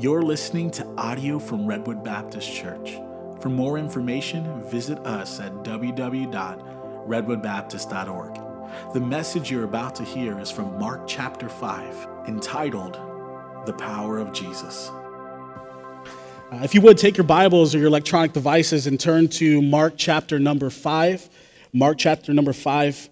You're listening to audio from Redwood Baptist Church. For more information, visit us at www.redwoodbaptist.org. The message you're about to hear is from Mark chapter 5, entitled The Power of Jesus. Uh, if you would, take your Bibles or your electronic devices and turn to Mark chapter number 5. Mark chapter number 5.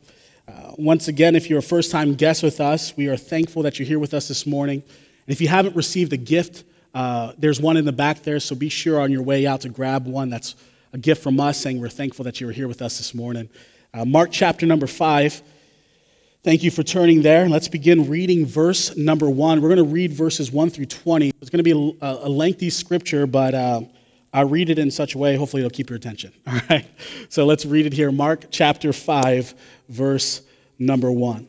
Uh, once again, if you're a first time guest with us, we are thankful that you're here with us this morning. And if you haven't received a gift, uh, there's one in the back there, so be sure on your way out to grab one. That's a gift from us saying we're thankful that you were here with us this morning. Uh, Mark chapter number 5. Thank you for turning there. Let's begin reading verse number 1. We're going to read verses 1 through 20. It's going to be a, a lengthy scripture, but uh, I'll read it in such a way, hopefully, it'll keep your attention. All right? So let's read it here. Mark chapter 5, verse number 1.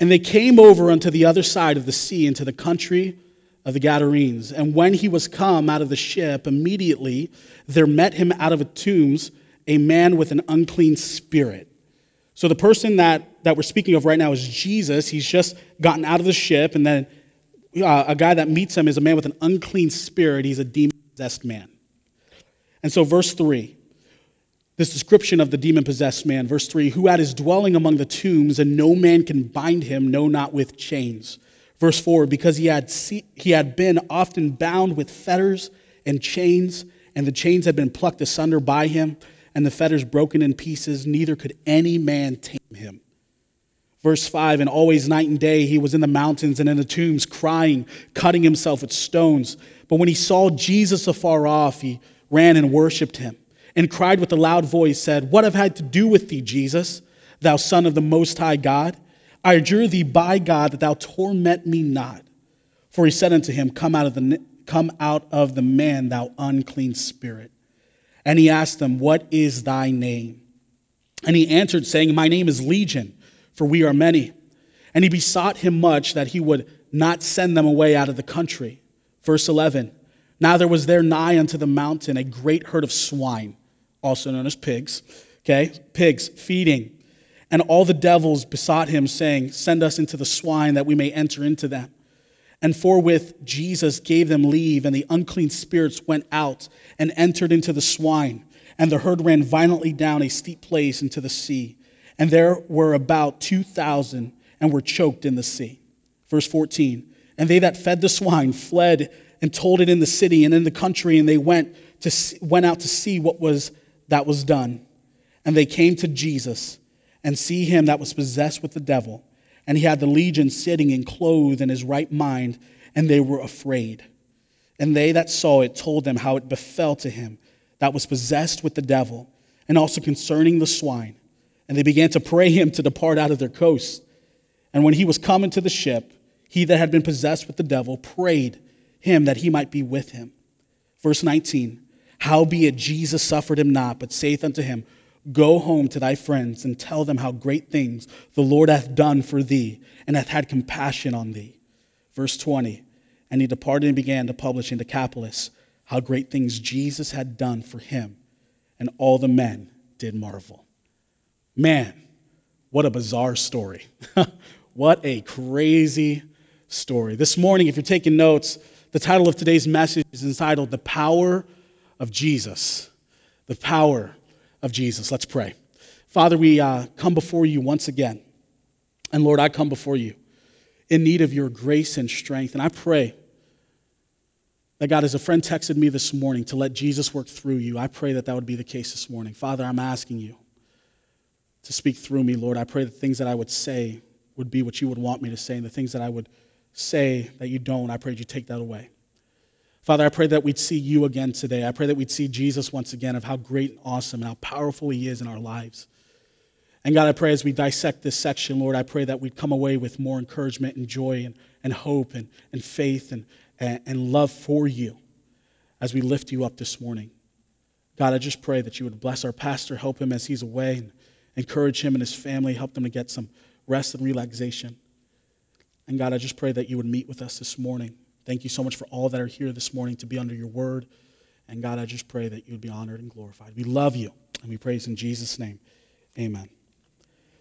And they came over unto the other side of the sea into the country of the Gadarenes. And when he was come out of the ship, immediately there met him out of the tombs a man with an unclean spirit. So the person that, that we're speaking of right now is Jesus. He's just gotten out of the ship, and then uh, a guy that meets him is a man with an unclean spirit. He's a demon possessed man. And so, verse 3, this description of the demon possessed man, verse 3 who had his dwelling among the tombs, and no man can bind him, no, not with chains Verse 4 because he had, he had been often bound with fetters and chains, and the chains had been plucked asunder by him, and the fetters broken in pieces, neither could any man tame him. Verse 5 And always night and day he was in the mountains and in the tombs, crying, cutting himself with stones. But when he saw Jesus afar off, he ran and worshipped him, and cried with a loud voice, said, What have I to do with thee, Jesus, thou Son of the Most High God? I adjure thee by God that thou torment me not. For he said unto him, Come out of the, come out of the man, thou unclean spirit. And he asked him, What is thy name? And he answered, saying, My name is Legion, for we are many. And he besought him much that he would not send them away out of the country. Verse 11 Now there was there nigh unto the mountain a great herd of swine, also known as pigs, okay, pigs feeding and all the devils besought him, saying, Send us into the swine that we may enter into them. And forthwith Jesus gave them leave, and the unclean spirits went out and entered into the swine. And the herd ran violently down a steep place into the sea. And there were about 2,000 and were choked in the sea. Verse 14 And they that fed the swine fled and told it in the city and in the country, and they went, to, went out to see what was that was done. And they came to Jesus and see him that was possessed with the devil. And he had the legion sitting and clothed in his right mind, and they were afraid. And they that saw it told them how it befell to him that was possessed with the devil, and also concerning the swine. And they began to pray him to depart out of their coasts. And when he was come into the ship, he that had been possessed with the devil prayed him that he might be with him. Verse 19 Howbeit Jesus suffered him not, but saith unto him, Go home to thy friends and tell them how great things the Lord hath done for thee and hath had compassion on thee. Verse 20 And he departed and began to publish in Decapolis how great things Jesus had done for him, and all the men did marvel. Man, what a bizarre story. what a crazy story. This morning, if you're taking notes, the title of today's message is entitled The Power of Jesus. The Power of Jesus. Let's pray. Father, we uh, come before you once again. And Lord, I come before you in need of your grace and strength. And I pray that God, as a friend texted me this morning to let Jesus work through you, I pray that that would be the case this morning. Father, I'm asking you to speak through me, Lord. I pray the things that I would say would be what you would want me to say, and the things that I would say that you don't, I pray that you take that away. Father, I pray that we'd see you again today. I pray that we'd see Jesus once again of how great and awesome and how powerful he is in our lives. And God, I pray as we dissect this section, Lord, I pray that we'd come away with more encouragement and joy and, and hope and, and faith and, and, and love for you as we lift you up this morning. God, I just pray that you would bless our pastor, help him as he's away, and encourage him and his family, help them to get some rest and relaxation. And God, I just pray that you would meet with us this morning. Thank you so much for all that are here this morning to be under your word. And God, I just pray that you would be honored and glorified. We love you, and we praise in Jesus' name. Amen.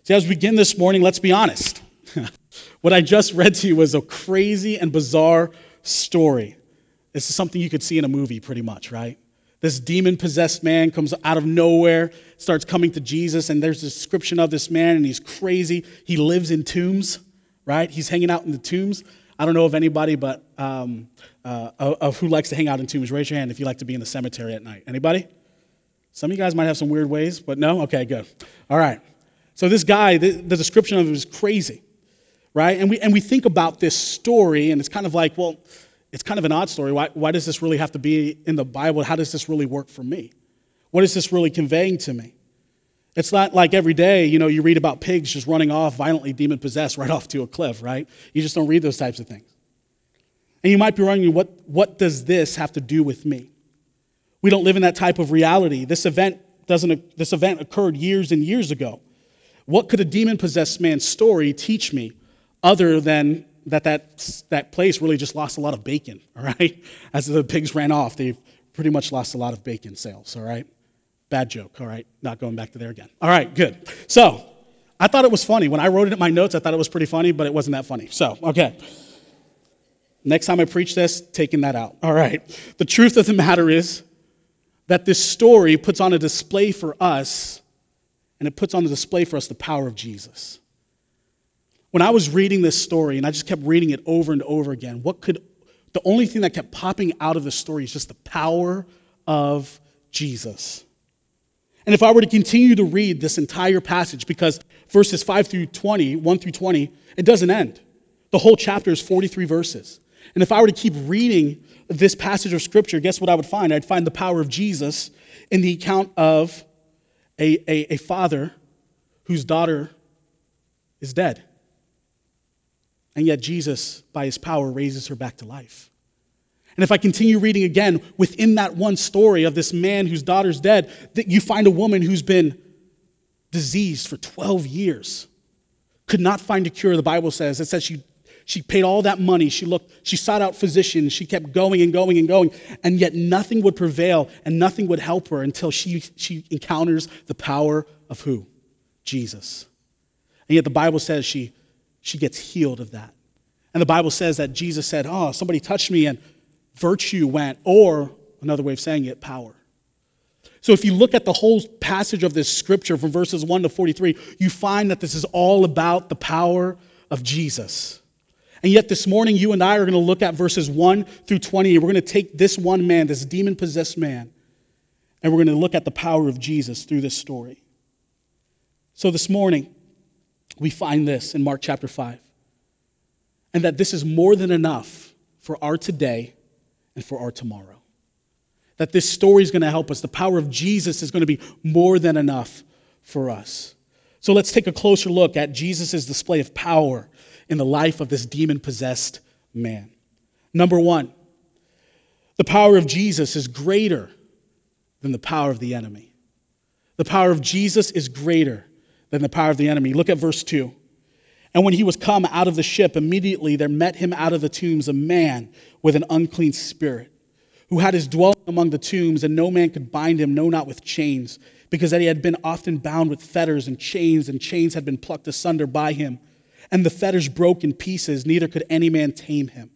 See, as we begin this morning, let's be honest. what I just read to you was a crazy and bizarre story. This is something you could see in a movie pretty much, right? This demon possessed man comes out of nowhere, starts coming to Jesus, and there's a description of this man, and he's crazy. He lives in tombs, right? He's hanging out in the tombs. I don't know of anybody, but um, uh, of who likes to hang out in tombs. Raise your hand if you like to be in the cemetery at night. Anybody? Some of you guys might have some weird ways, but no? Okay, good. All right. So this guy, the, the description of him is crazy, right? And we, and we think about this story, and it's kind of like, well, it's kind of an odd story. Why, why does this really have to be in the Bible? How does this really work for me? What is this really conveying to me? It's not like every day, you know, you read about pigs just running off violently demon possessed right off to a cliff, right? You just don't read those types of things. And you might be wondering, what, what does this have to do with me? We don't live in that type of reality. This event doesn't this event occurred years and years ago. What could a demon possessed man's story teach me other than that, that that place really just lost a lot of bacon, all right? As the pigs ran off, they pretty much lost a lot of bacon sales, all right? Bad joke, all right? Not going back to there again. All right, good. So, I thought it was funny. When I wrote it in my notes, I thought it was pretty funny, but it wasn't that funny. So, okay. Next time I preach this, taking that out. All right. The truth of the matter is, that this story puts on a display for us, and it puts on a display for us the power of Jesus. When I was reading this story, and I just kept reading it over and over again, what could the only thing that kept popping out of the story is just the power of Jesus. And if I were to continue to read this entire passage, because verses 5 through 20, 1 through 20, it doesn't end. The whole chapter is 43 verses. And if I were to keep reading this passage of Scripture, guess what I would find? I'd find the power of Jesus in the account of a, a, a father whose daughter is dead. And yet Jesus, by his power, raises her back to life. And if I continue reading again, within that one story of this man whose daughter's dead, that you find a woman who's been diseased for 12 years, could not find a cure, the Bible says. It says she she paid all that money. She looked, she sought out physicians. She kept going and going and going. And yet nothing would prevail and nothing would help her until she, she encounters the power of who? Jesus. And yet the Bible says she, she gets healed of that. And the Bible says that Jesus said, Oh, somebody touched me and virtue went, or another way of saying it, power. So if you look at the whole passage of this scripture from verses 1 to 43, you find that this is all about the power of Jesus. And yet, this morning, you and I are going to look at verses 1 through 20, and we're going to take this one man, this demon possessed man, and we're going to look at the power of Jesus through this story. So, this morning, we find this in Mark chapter 5, and that this is more than enough for our today and for our tomorrow. That this story is going to help us. The power of Jesus is going to be more than enough for us. So let's take a closer look at Jesus' display of power in the life of this demon possessed man. Number one, the power of Jesus is greater than the power of the enemy. The power of Jesus is greater than the power of the enemy. Look at verse 2. And when he was come out of the ship, immediately there met him out of the tombs a man with an unclean spirit, who had his dwelling among the tombs, and no man could bind him, no, not with chains, because that he had been often bound with fetters and chains, and chains had been plucked asunder by him and the fetters broke in pieces, neither could any man tame him.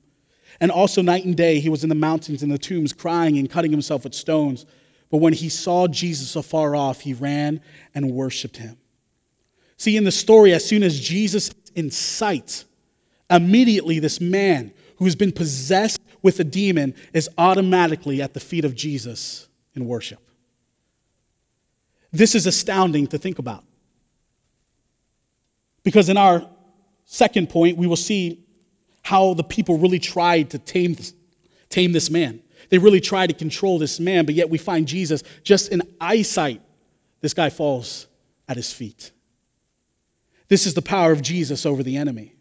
And also night and day he was in the mountains and the tombs, crying and cutting himself with stones. But when he saw Jesus afar off, he ran and worshiped him. See, in the story, as soon as Jesus in sight, immediately this man who has been possessed with a demon is automatically at the feet of Jesus in worship. This is astounding to think about. Because in our Second point, we will see how the people really tried to tame this, tame this man. They really tried to control this man, but yet we find Jesus just in eyesight. This guy falls at his feet. This is the power of Jesus over the enemy.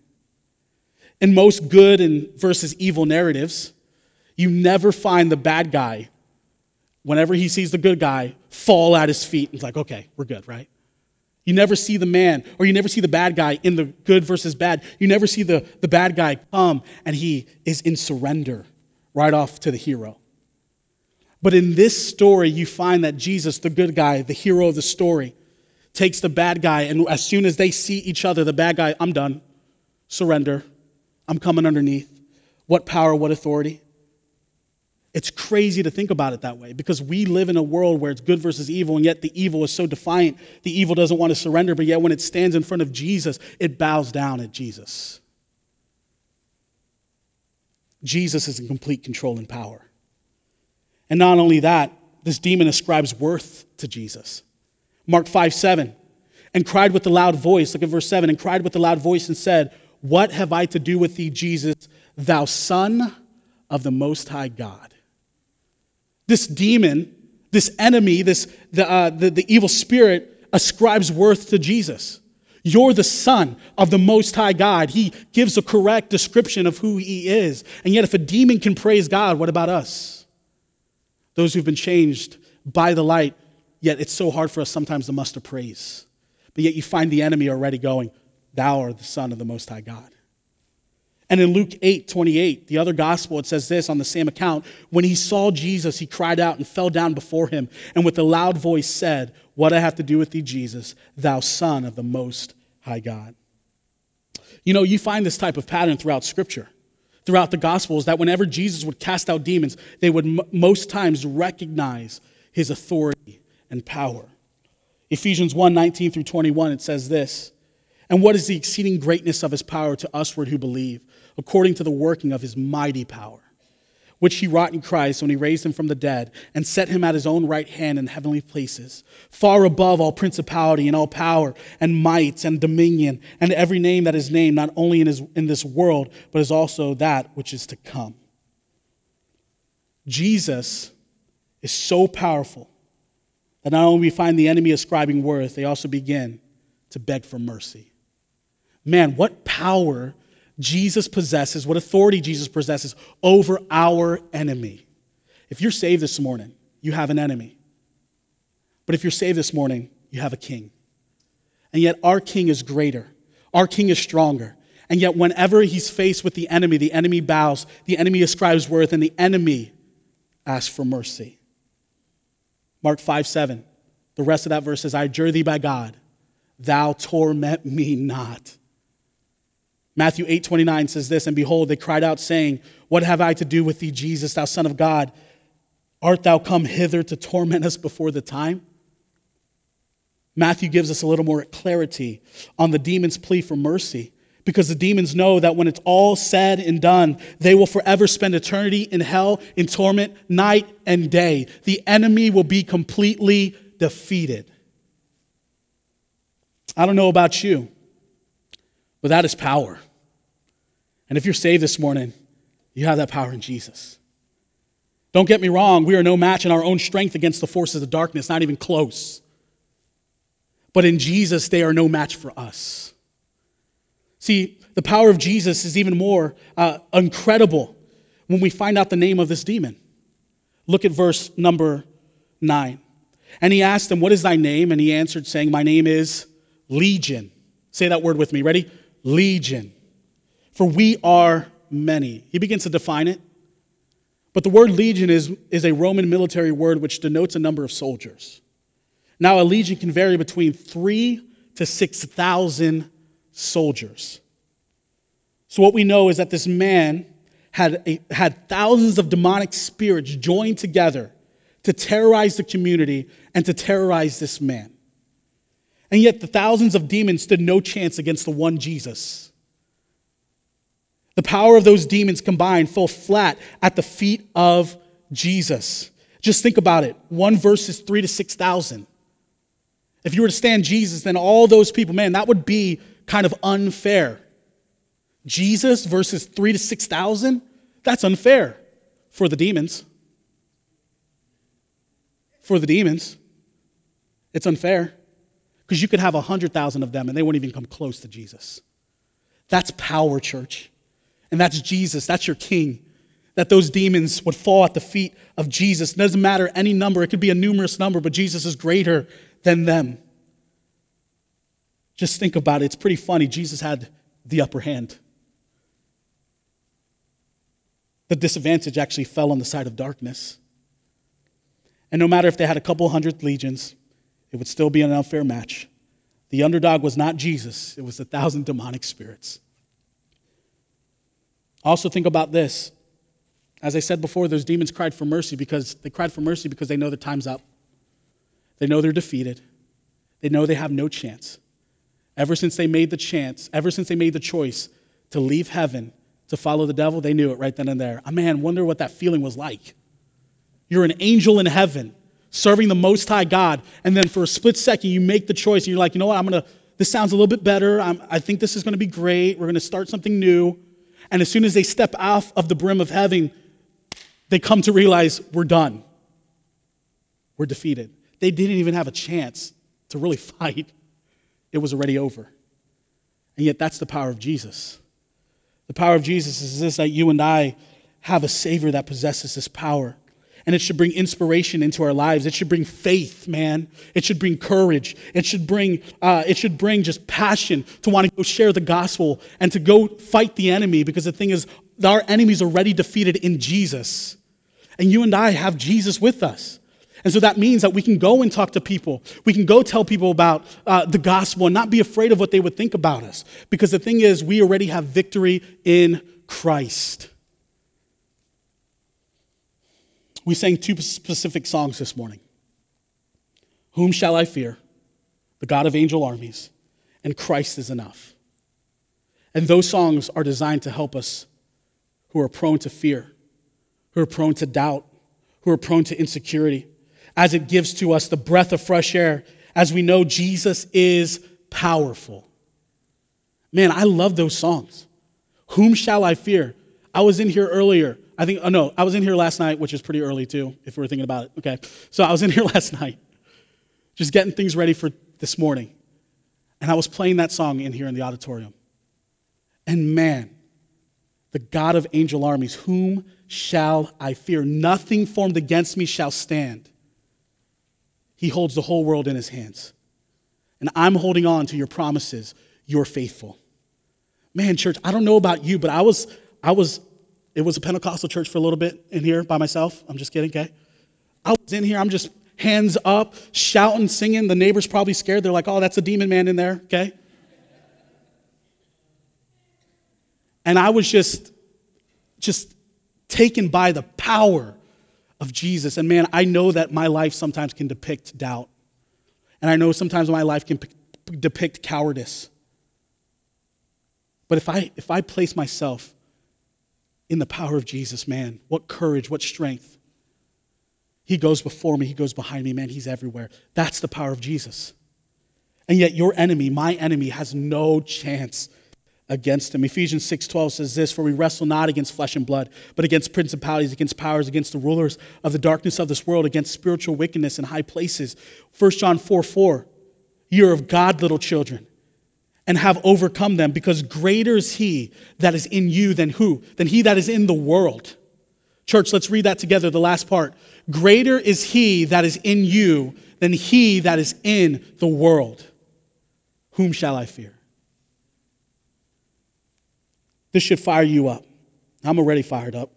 In most good and versus evil narratives, you never find the bad guy, whenever he sees the good guy, fall at his feet. And it's like, okay, we're good, right? You never see the man, or you never see the bad guy in the good versus bad. You never see the, the bad guy come and he is in surrender right off to the hero. But in this story, you find that Jesus, the good guy, the hero of the story, takes the bad guy, and as soon as they see each other, the bad guy, I'm done. Surrender. I'm coming underneath. What power, what authority? It's crazy to think about it that way because we live in a world where it's good versus evil, and yet the evil is so defiant. The evil doesn't want to surrender, but yet when it stands in front of Jesus, it bows down at Jesus. Jesus is in complete control and power. And not only that, this demon ascribes worth to Jesus. Mark 5 7. And cried with a loud voice, look at verse 7, and cried with a loud voice and said, What have I to do with thee, Jesus, thou Son of the Most High God? This demon, this enemy, this, the, uh, the, the evil spirit ascribes worth to Jesus. You're the Son of the Most High God. He gives a correct description of who He is. And yet, if a demon can praise God, what about us? Those who've been changed by the light, yet it's so hard for us sometimes to muster praise. But yet, you find the enemy already going, Thou art the Son of the Most High God. And in Luke 8 28, the other gospel, it says this on the same account When he saw Jesus, he cried out and fell down before him, and with a loud voice said, What I have to do with thee, Jesus, thou Son of the Most High God. You know, you find this type of pattern throughout Scripture, throughout the Gospels, that whenever Jesus would cast out demons, they would m- most times recognize his authority and power. Ephesians 1 19 through 21, it says this. And what is the exceeding greatness of his power to usward who believe, according to the working of his mighty power, which he wrought in Christ when he raised him from the dead and set him at his own right hand in heavenly places, far above all principality and all power and might and dominion and every name that is named, not only in, his, in this world, but is also that which is to come. Jesus is so powerful that not only we find the enemy ascribing worth, they also begin to beg for mercy man, what power Jesus possesses, what authority Jesus possesses over our enemy. If you're saved this morning, you have an enemy. But if you're saved this morning, you have a king. And yet our king is greater, our king is stronger. And yet, whenever he's faced with the enemy, the enemy bows, the enemy ascribes worth, and the enemy asks for mercy. Mark 5 7. The rest of that verse says, I adjure thee by God, thou torment me not. Matthew 8 29 says this, and behold, they cried out, saying, What have I to do with thee, Jesus, thou Son of God? Art thou come hither to torment us before the time? Matthew gives us a little more clarity on the demon's plea for mercy because the demons know that when it's all said and done, they will forever spend eternity in hell, in torment, night and day. The enemy will be completely defeated. I don't know about you, but that is power. And if you're saved this morning, you have that power in Jesus. Don't get me wrong, we are no match in our own strength against the forces of darkness, not even close. But in Jesus, they are no match for us. See, the power of Jesus is even more uh, incredible when we find out the name of this demon. Look at verse number 9. And he asked him, What is thy name? And he answered, saying, My name is Legion. Say that word with me. Ready? Legion for we are many. He begins to define it. But the word legion is, is a Roman military word which denotes a number of soldiers. Now, a legion can vary between three to 6,000 soldiers. So, what we know is that this man had, a, had thousands of demonic spirits joined together to terrorize the community and to terrorize this man. And yet, the thousands of demons stood no chance against the one Jesus. The power of those demons combined fell flat at the feet of Jesus. Just think about it. One verse is three to 6,000. If you were to stand Jesus, then all those people, man, that would be kind of unfair. Jesus versus three to 6,000? That's unfair for the demons. For the demons, it's unfair because you could have 100,000 of them and they wouldn't even come close to Jesus. That's power, church. And that's Jesus, that's your king. That those demons would fall at the feet of Jesus. It doesn't matter any number, it could be a numerous number, but Jesus is greater than them. Just think about it. It's pretty funny. Jesus had the upper hand. The disadvantage actually fell on the side of darkness. And no matter if they had a couple hundred legions, it would still be an unfair match. The underdog was not Jesus, it was a thousand demonic spirits. Also, think about this As I said before, those demons cried for mercy because they cried for mercy because they know their time's up. They know they're defeated. They know they have no chance. Ever since they made the chance, ever since they made the choice to leave heaven to follow the devil, they knew it right then and there. A man, wonder what that feeling was like. You're an angel in heaven serving the Most High God, and then for a split second you make the choice, and you're like, you know what, I'm gonna. This sounds a little bit better. I'm, I think this is going to be great. We're going to start something new. And as soon as they step off of the brim of heaven, they come to realize we're done. We're defeated. They didn't even have a chance to really fight, it was already over. And yet, that's the power of Jesus. The power of Jesus is this that you and I have a Savior that possesses this power and it should bring inspiration into our lives. It should bring faith, man. It should bring courage. It should bring, uh, it should bring just passion to want to go share the gospel and to go fight the enemy. Because the thing is, our enemies are already defeated in Jesus, and you and I have Jesus with us. And so that means that we can go and talk to people. We can go tell people about uh, the gospel and not be afraid of what they would think about us. Because the thing is, we already have victory in Christ. We sang two specific songs this morning Whom shall I fear? The God of angel armies, and Christ is enough. And those songs are designed to help us who are prone to fear, who are prone to doubt, who are prone to insecurity, as it gives to us the breath of fresh air, as we know Jesus is powerful. Man, I love those songs. Whom shall I fear? I was in here earlier I think, oh no, I was in here last night, which is pretty early too, if we are thinking about it. Okay. So I was in here last night, just getting things ready for this morning. And I was playing that song in here in the auditorium. And man, the God of angel armies, whom shall I fear? Nothing formed against me shall stand. He holds the whole world in his hands. And I'm holding on to your promises. You're faithful. Man, church, I don't know about you, but I was I was it was a Pentecostal church for a little bit in here by myself. I'm just kidding, okay? I was in here, I'm just hands up, shouting, singing. The neighbors probably scared. They're like, oh, that's a demon man in there, okay? And I was just, just taken by the power of Jesus. And man, I know that my life sometimes can depict doubt. And I know sometimes my life can depict cowardice. But if I, if I place myself in the power of Jesus, man. What courage, what strength. He goes before me, he goes behind me, man. He's everywhere. That's the power of Jesus. And yet your enemy, my enemy, has no chance against him. Ephesians 6:12 says this, for we wrestle not against flesh and blood, but against principalities, against powers, against the rulers of the darkness of this world, against spiritual wickedness in high places. 1 John 4, 4, you're of God, little children and have overcome them, because greater is he that is in you than who? Than he that is in the world. Church, let's read that together, the last part. Greater is he that is in you than he that is in the world. Whom shall I fear? This should fire you up. I'm already fired up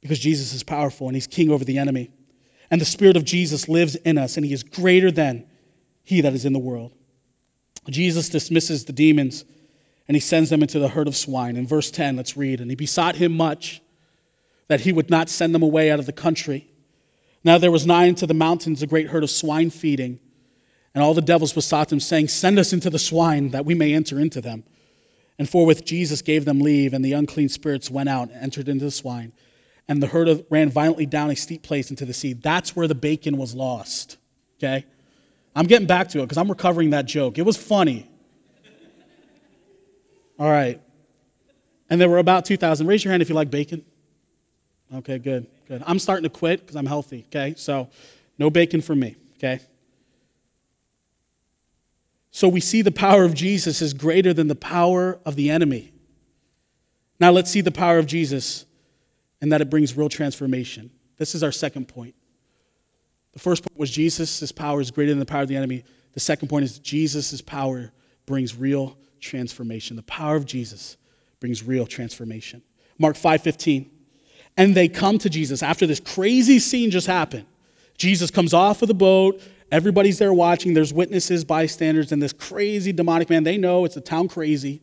because Jesus is powerful and he's king over the enemy. And the Spirit of Jesus lives in us, and he is greater than he that is in the world. Jesus dismisses the demons and he sends them into the herd of swine. In verse 10, let's read. And he besought him much that he would not send them away out of the country. Now there was nigh unto the mountains a great herd of swine feeding. And all the devils besought him, saying, Send us into the swine, that we may enter into them. And forthwith Jesus gave them leave, and the unclean spirits went out and entered into the swine. And the herd ran violently down a steep place into the sea. That's where the bacon was lost. Okay? I'm getting back to it because I'm recovering that joke. It was funny. All right. And there were about 2,000. Raise your hand if you like bacon. Okay, good, good. I'm starting to quit because I'm healthy, okay? So no bacon for me, okay? So we see the power of Jesus is greater than the power of the enemy. Now let's see the power of Jesus and that it brings real transformation. This is our second point. The first point was Jesus' power is greater than the power of the enemy. The second point is Jesus' power brings real transformation. The power of Jesus brings real transformation. Mark 5:15. And they come to Jesus after this crazy scene just happened. Jesus comes off of the boat. Everybody's there watching. There's witnesses, bystanders, and this crazy demonic man, they know it's a town crazy,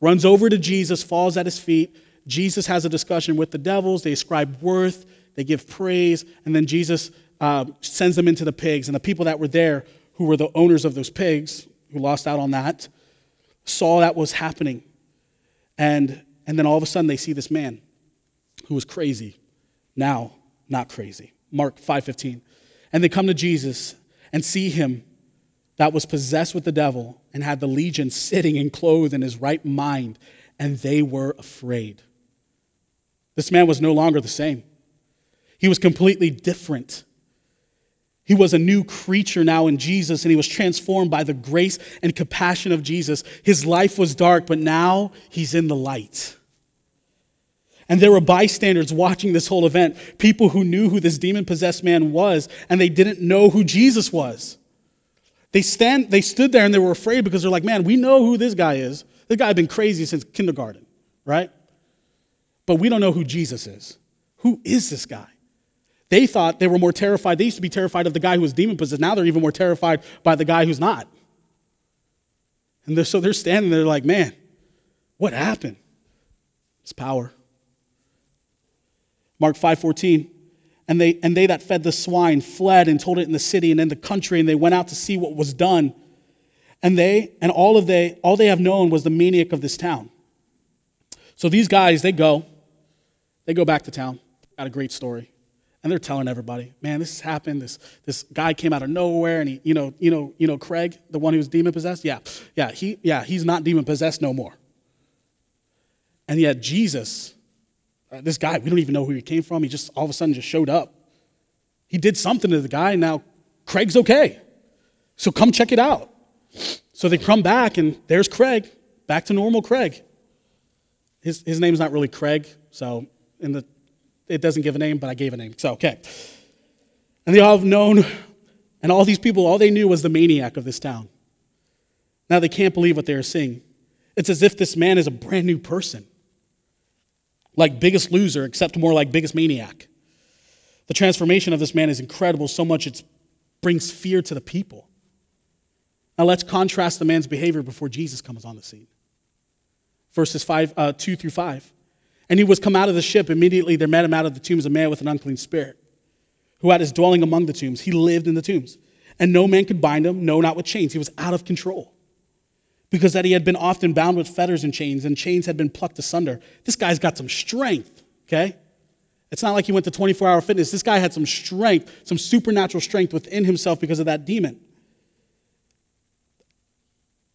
runs over to Jesus, falls at his feet. Jesus has a discussion with the devils. They ascribe worth, they give praise, and then Jesus uh, sends them into the pigs. And the people that were there, who were the owners of those pigs, who lost out on that, saw that was happening. And, and then all of a sudden they see this man who was crazy, now not crazy. Mark 5:15. And they come to Jesus and see him that was possessed with the devil and had the legion sitting and clothed in his right mind, and they were afraid. This man was no longer the same. He was completely different. He was a new creature now in Jesus, and he was transformed by the grace and compassion of Jesus. His life was dark, but now he's in the light. And there were bystanders watching this whole event, people who knew who this demon possessed man was, and they didn't know who Jesus was. They, stand, they stood there and they were afraid because they're like, man, we know who this guy is. This guy has been crazy since kindergarten, right? But we don't know who Jesus is. Who is this guy? They thought they were more terrified. They used to be terrified of the guy who was demon possessed. Now they're even more terrified by the guy who's not. And they're, so they're standing there like, man, what happened? It's power. Mark 5:14. And they and they that fed the swine fled and told it in the city and in the country, and they went out to see what was done. And they and all of they all they have known was the maniac of this town. So these guys, they go, they go back to town. Got a great story. And they're telling everybody, man, this has happened. This this guy came out of nowhere, and he, you know, you know, you know, Craig, the one who was demon possessed. Yeah, yeah, he, yeah, he's not demon possessed no more. And yet Jesus, uh, this guy, we don't even know who he came from. He just all of a sudden just showed up. He did something to the guy, now Craig's okay. So come check it out. So they come back, and there's Craig, back to normal Craig. His, his name's not really Craig, so in the it doesn't give a name, but I gave a name. So, okay. And they all have known, and all these people, all they knew was the maniac of this town. Now they can't believe what they are seeing. It's as if this man is a brand new person like Biggest Loser, except more like Biggest Maniac. The transformation of this man is incredible, so much it brings fear to the people. Now let's contrast the man's behavior before Jesus comes on the scene. Verses five, uh, 2 through 5. And he was come out of the ship. Immediately there met him out of the tombs a man with an unclean spirit, who had his dwelling among the tombs. He lived in the tombs. And no man could bind him, no, not with chains. He was out of control because that he had been often bound with fetters and chains, and chains had been plucked asunder. This guy's got some strength, okay? It's not like he went to 24 hour fitness. This guy had some strength, some supernatural strength within himself because of that demon.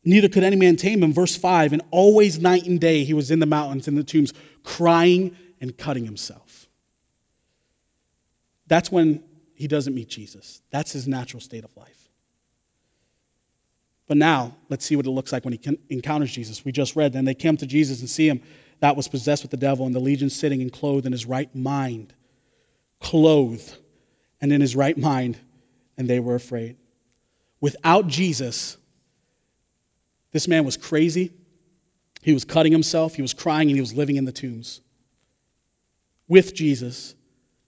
Neither could any man tame him. Verse 5 And always night and day he was in the mountains, in the tombs, crying and cutting himself. That's when he doesn't meet Jesus. That's his natural state of life. But now, let's see what it looks like when he encounters Jesus. We just read, then they came to Jesus and see him that was possessed with the devil, and the legion sitting and clothed in his right mind. Clothed and in his right mind, and they were afraid. Without Jesus, this man was crazy. He was cutting himself, he was crying, and he was living in the tombs. With Jesus,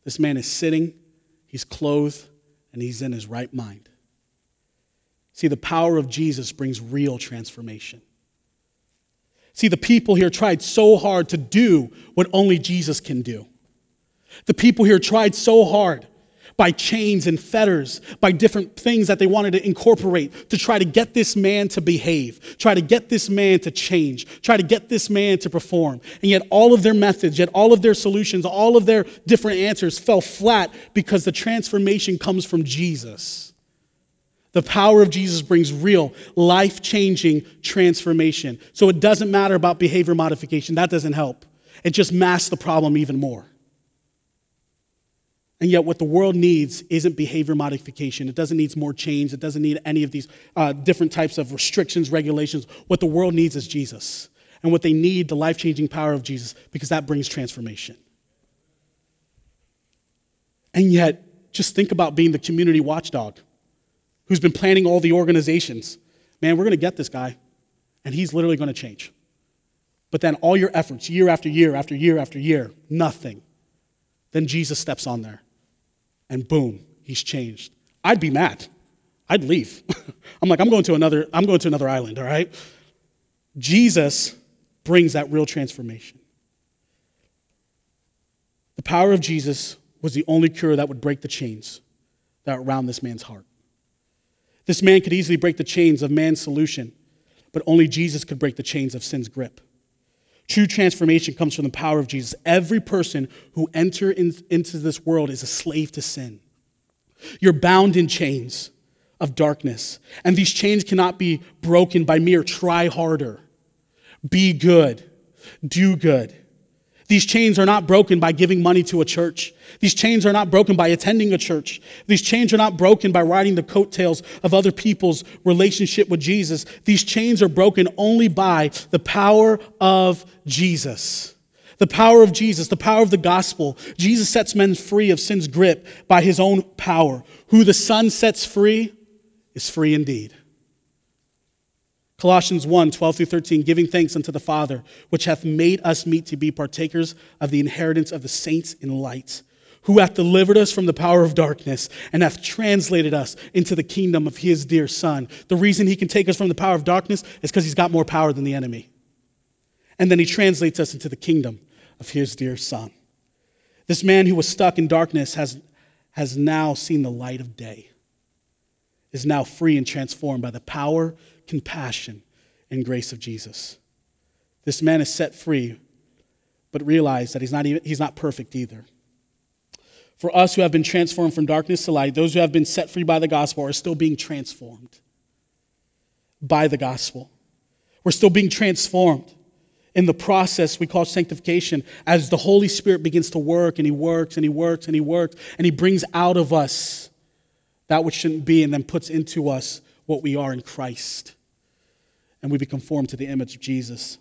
this man is sitting, he's clothed, and he's in his right mind. See, the power of Jesus brings real transformation. See, the people here tried so hard to do what only Jesus can do. The people here tried so hard by chains and fetters, by different things that they wanted to incorporate to try to get this man to behave, try to get this man to change, try to get this man to perform. And yet, all of their methods, yet all of their solutions, all of their different answers fell flat because the transformation comes from Jesus. The power of Jesus brings real, life changing transformation. So it doesn't matter about behavior modification, that doesn't help. It just masks the problem even more. And yet, what the world needs isn't behavior modification. It doesn't need more change. It doesn't need any of these uh, different types of restrictions, regulations. What the world needs is Jesus. And what they need, the life changing power of Jesus, because that brings transformation. And yet, just think about being the community watchdog who's been planning all the organizations. Man, we're going to get this guy, and he's literally going to change. But then all your efforts, year after year after year after year, nothing. Then Jesus steps on there, and boom, he's changed. I'd be mad. I'd leave. I'm like, I'm going to another, I'm going to another island, all right? Jesus brings that real transformation. The power of Jesus was the only cure that would break the chains that were around this man's heart. This man could easily break the chains of man's solution, but only Jesus could break the chains of sin's grip. True transformation comes from the power of Jesus. Every person who enters in, into this world is a slave to sin. You're bound in chains of darkness, and these chains cannot be broken by mere try harder, be good, do good. These chains are not broken by giving money to a church. These chains are not broken by attending a church. These chains are not broken by riding the coattails of other people's relationship with Jesus. These chains are broken only by the power of Jesus. The power of Jesus, the power of the gospel. Jesus sets men free of sin's grip by his own power. Who the Son sets free is free indeed. Colossians 1 12 through 13, giving thanks unto the Father, which hath made us meet to be partakers of the inheritance of the saints in light, who hath delivered us from the power of darkness and hath translated us into the kingdom of his dear Son. The reason he can take us from the power of darkness is because he's got more power than the enemy. And then he translates us into the kingdom of his dear Son. This man who was stuck in darkness has, has now seen the light of day, is now free and transformed by the power compassion, and grace of Jesus. This man is set free, but realize that he's not, even, he's not perfect either. For us who have been transformed from darkness to light, those who have been set free by the gospel are still being transformed by the gospel. We're still being transformed in the process we call sanctification as the Holy Spirit begins to work and He works and He works and He works and He brings out of us that which shouldn't be and then puts into us what we are in Christ. And we be conformed to the image of Jesus.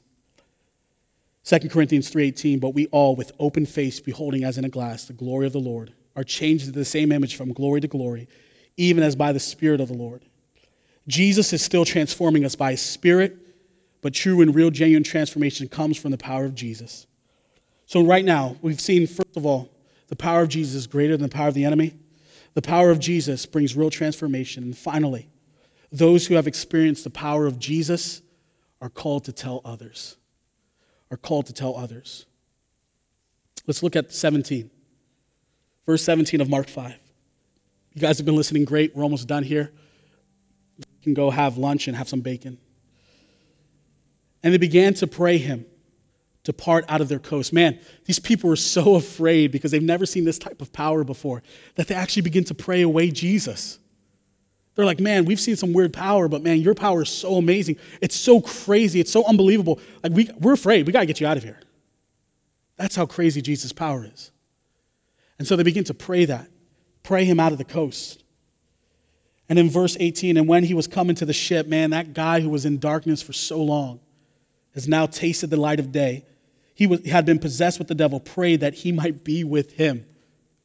2 Corinthians 3:18 but we all with open face beholding as in a glass the glory of the Lord are changed into the same image from glory to glory even as by the spirit of the Lord. Jesus is still transforming us by his spirit but true and real genuine transformation comes from the power of Jesus. So right now we've seen first of all the power of Jesus is greater than the power of the enemy. The power of Jesus brings real transformation and finally those who have experienced the power of Jesus are called to tell others. Are called to tell others. Let's look at 17. Verse 17 of Mark 5. You guys have been listening great. We're almost done here. You can go have lunch and have some bacon. And they began to pray him to part out of their coast. Man, these people were so afraid because they've never seen this type of power before that they actually begin to pray away Jesus. They're like, man, we've seen some weird power, but man, your power is so amazing. It's so crazy. It's so unbelievable. Like, we, we're afraid. We got to get you out of here. That's how crazy Jesus' power is. And so they begin to pray that, pray him out of the coast. And in verse 18, and when he was coming to the ship, man, that guy who was in darkness for so long has now tasted the light of day. He was, had been possessed with the devil, prayed that he might be with him,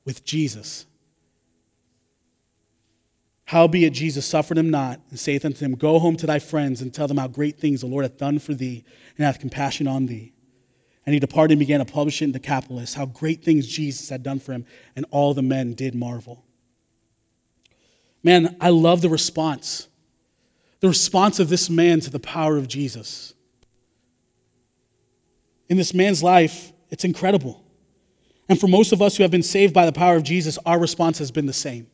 with Jesus. Howbeit Jesus suffered him not, and saith unto him, Go home to thy friends, and tell them how great things the Lord hath done for thee, and hath compassion on thee. And he departed and began to publish it in the Decapolis, how great things Jesus had done for him, and all the men did marvel. Man, I love the response. The response of this man to the power of Jesus. In this man's life, it's incredible. And for most of us who have been saved by the power of Jesus, our response has been the same.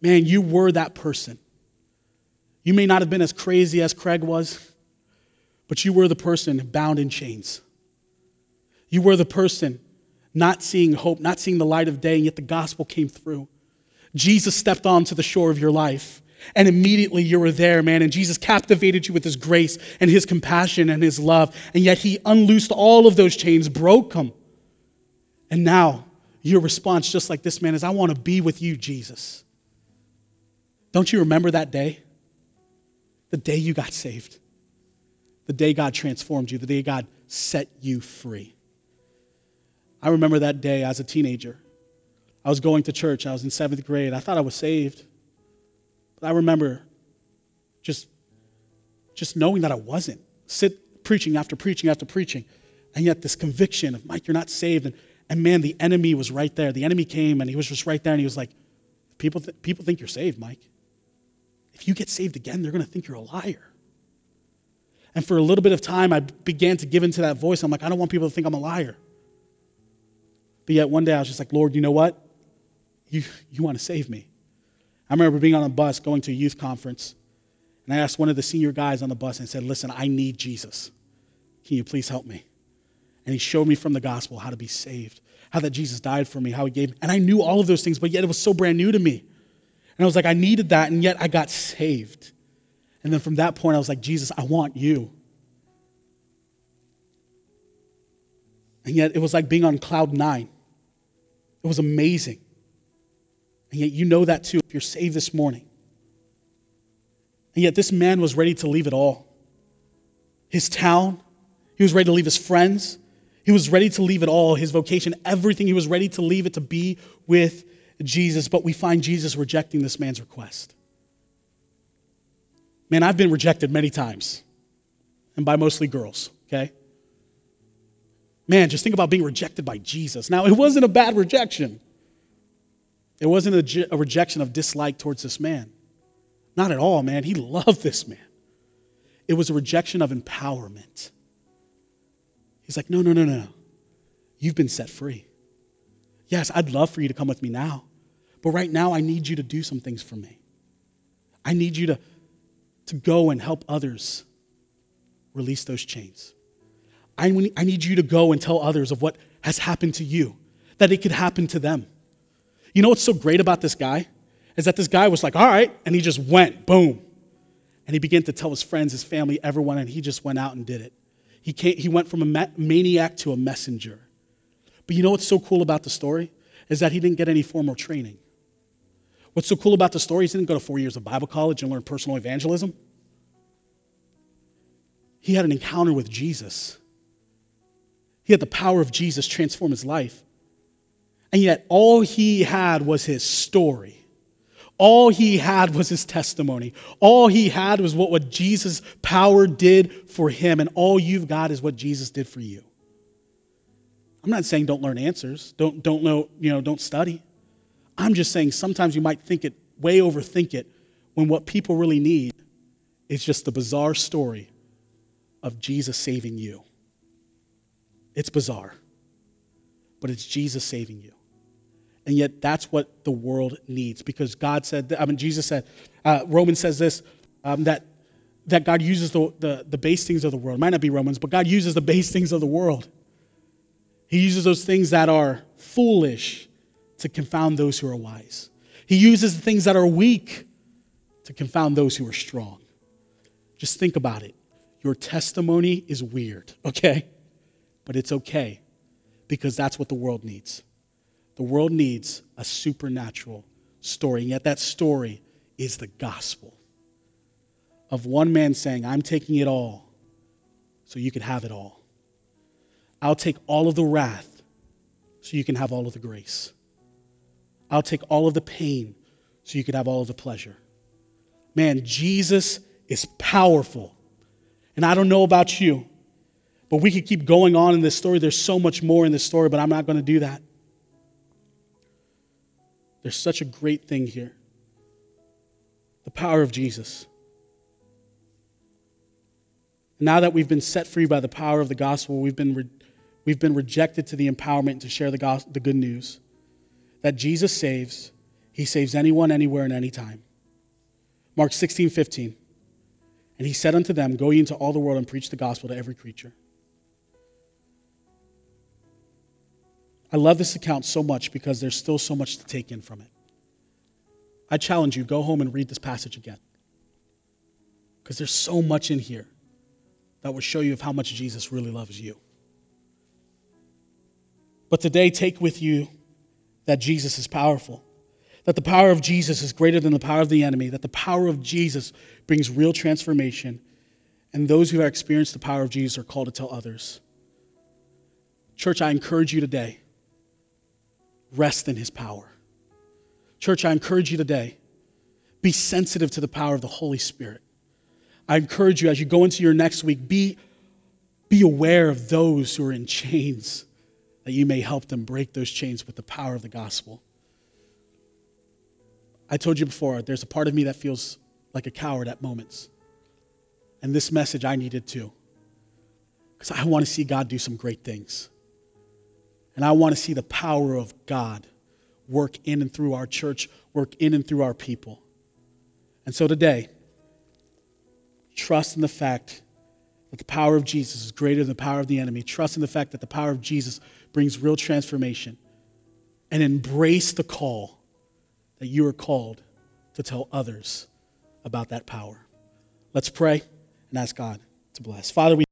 Man, you were that person. You may not have been as crazy as Craig was, but you were the person bound in chains. You were the person not seeing hope, not seeing the light of day, and yet the gospel came through. Jesus stepped onto the shore of your life, and immediately you were there, man. And Jesus captivated you with his grace and his compassion and his love, and yet he unloosed all of those chains, broke them. And now your response, just like this man, is I want to be with you, Jesus. Don't you remember that day? The day you got saved, the day God transformed you, the day God set you free. I remember that day as a teenager. I was going to church, I was in seventh grade. I thought I was saved. But I remember just, just knowing that I wasn't. Sit preaching after preaching after preaching. And yet this conviction of, Mike, you're not saved. And, and man, the enemy was right there. The enemy came and he was just right there and he was like, people, th- people think you're saved, Mike if you get saved again, they're going to think you're a liar. And for a little bit of time, I began to give into that voice. I'm like, I don't want people to think I'm a liar. But yet one day I was just like, Lord, you know what? You, you want to save me. I remember being on a bus going to a youth conference, and I asked one of the senior guys on the bus and said, Listen, I need Jesus. Can you please help me? And he showed me from the gospel how to be saved, how that Jesus died for me, how he gave, and I knew all of those things, but yet it was so brand new to me. And I was like, I needed that, and yet I got saved. And then from that point, I was like, Jesus, I want you. And yet it was like being on cloud nine. It was amazing. And yet you know that too if you're saved this morning. And yet this man was ready to leave it all. His town, he was ready to leave his friends, he was ready to leave it all, his vocation, everything. He was ready to leave it to be with Jesus. But we find Jesus rejecting this man's request. Man, I've been rejected many times, and by mostly girls, okay? Man, just think about being rejected by Jesus. Now, it wasn't a bad rejection. It wasn't a, a, rejection of dislike towards this man. Not at all, man. He loved this man. It was a rejection of empowerment. He's like, no, no, no, no. You've been set free. Yes, I'd love for you to come with me now. But right now, I need you to do some things for me. I need you to, to go and help others release those chains. I, I need you to go and tell others of what has happened to you, that it could happen to them. You know what's so great about this guy? Is that this guy was like, all right, and he just went, boom. And he began to tell his friends, his family, everyone, and he just went out and did it. He, came, he went from a maniac to a messenger. But you know what's so cool about the story? Is that he didn't get any formal training. What's so cool about the story is he didn't go to four years of Bible college and learn personal evangelism. He had an encounter with Jesus. He had the power of Jesus transform his life. And yet, all he had was his story. All he had was his testimony. All he had was what, what Jesus' power did for him. And all you've got is what Jesus did for you. I'm not saying don't learn answers, don't, don't know, you know, don't study. I'm just saying sometimes you might think it, way overthink it, when what people really need is just the bizarre story of Jesus saving you. It's bizarre, but it's Jesus saving you. And yet, that's what the world needs because God said, I mean, Jesus said, uh, Romans says this, um, that, that God uses the, the, the base things of the world. It might not be Romans, but God uses the base things of the world. He uses those things that are foolish to confound those who are wise. He uses the things that are weak to confound those who are strong. Just think about it. Your testimony is weird, okay? but it's okay because that's what the world needs. The world needs a supernatural story, and yet that story is the gospel of one man saying, I'm taking it all so you can have it all. I'll take all of the wrath so you can have all of the grace. I'll take all of the pain so you can have all of the pleasure. Man, Jesus is powerful. And I don't know about you, but we could keep going on in this story. There's so much more in this story, but I'm not going to do that. There's such a great thing here the power of Jesus. Now that we've been set free by the power of the gospel, we've been, we've been rejected to the empowerment to share the, gospel, the good news that Jesus saves. He saves anyone, anywhere, and anytime. Mark 16, 15. And he said unto them, Go ye into all the world and preach the gospel to every creature. I love this account so much because there's still so much to take in from it. I challenge you, go home and read this passage again. Because there's so much in here that will show you of how much Jesus really loves you. But today, take with you that Jesus is powerful, that the power of Jesus is greater than the power of the enemy, that the power of Jesus brings real transformation, and those who have experienced the power of Jesus are called to tell others. Church, I encourage you today rest in his power. Church, I encourage you today be sensitive to the power of the Holy Spirit. I encourage you as you go into your next week, be, be aware of those who are in chains, that you may help them break those chains with the power of the gospel. I told you before, there's a part of me that feels like a coward at moments. And this message I needed too. Because I want to see God do some great things. And I want to see the power of God work in and through our church, work in and through our people. And so today, trust in the fact that the power of Jesus is greater than the power of the enemy. Trust in the fact that the power of Jesus brings real transformation. And embrace the call that you are called to tell others about that power. Let's pray and ask God to bless. Father, we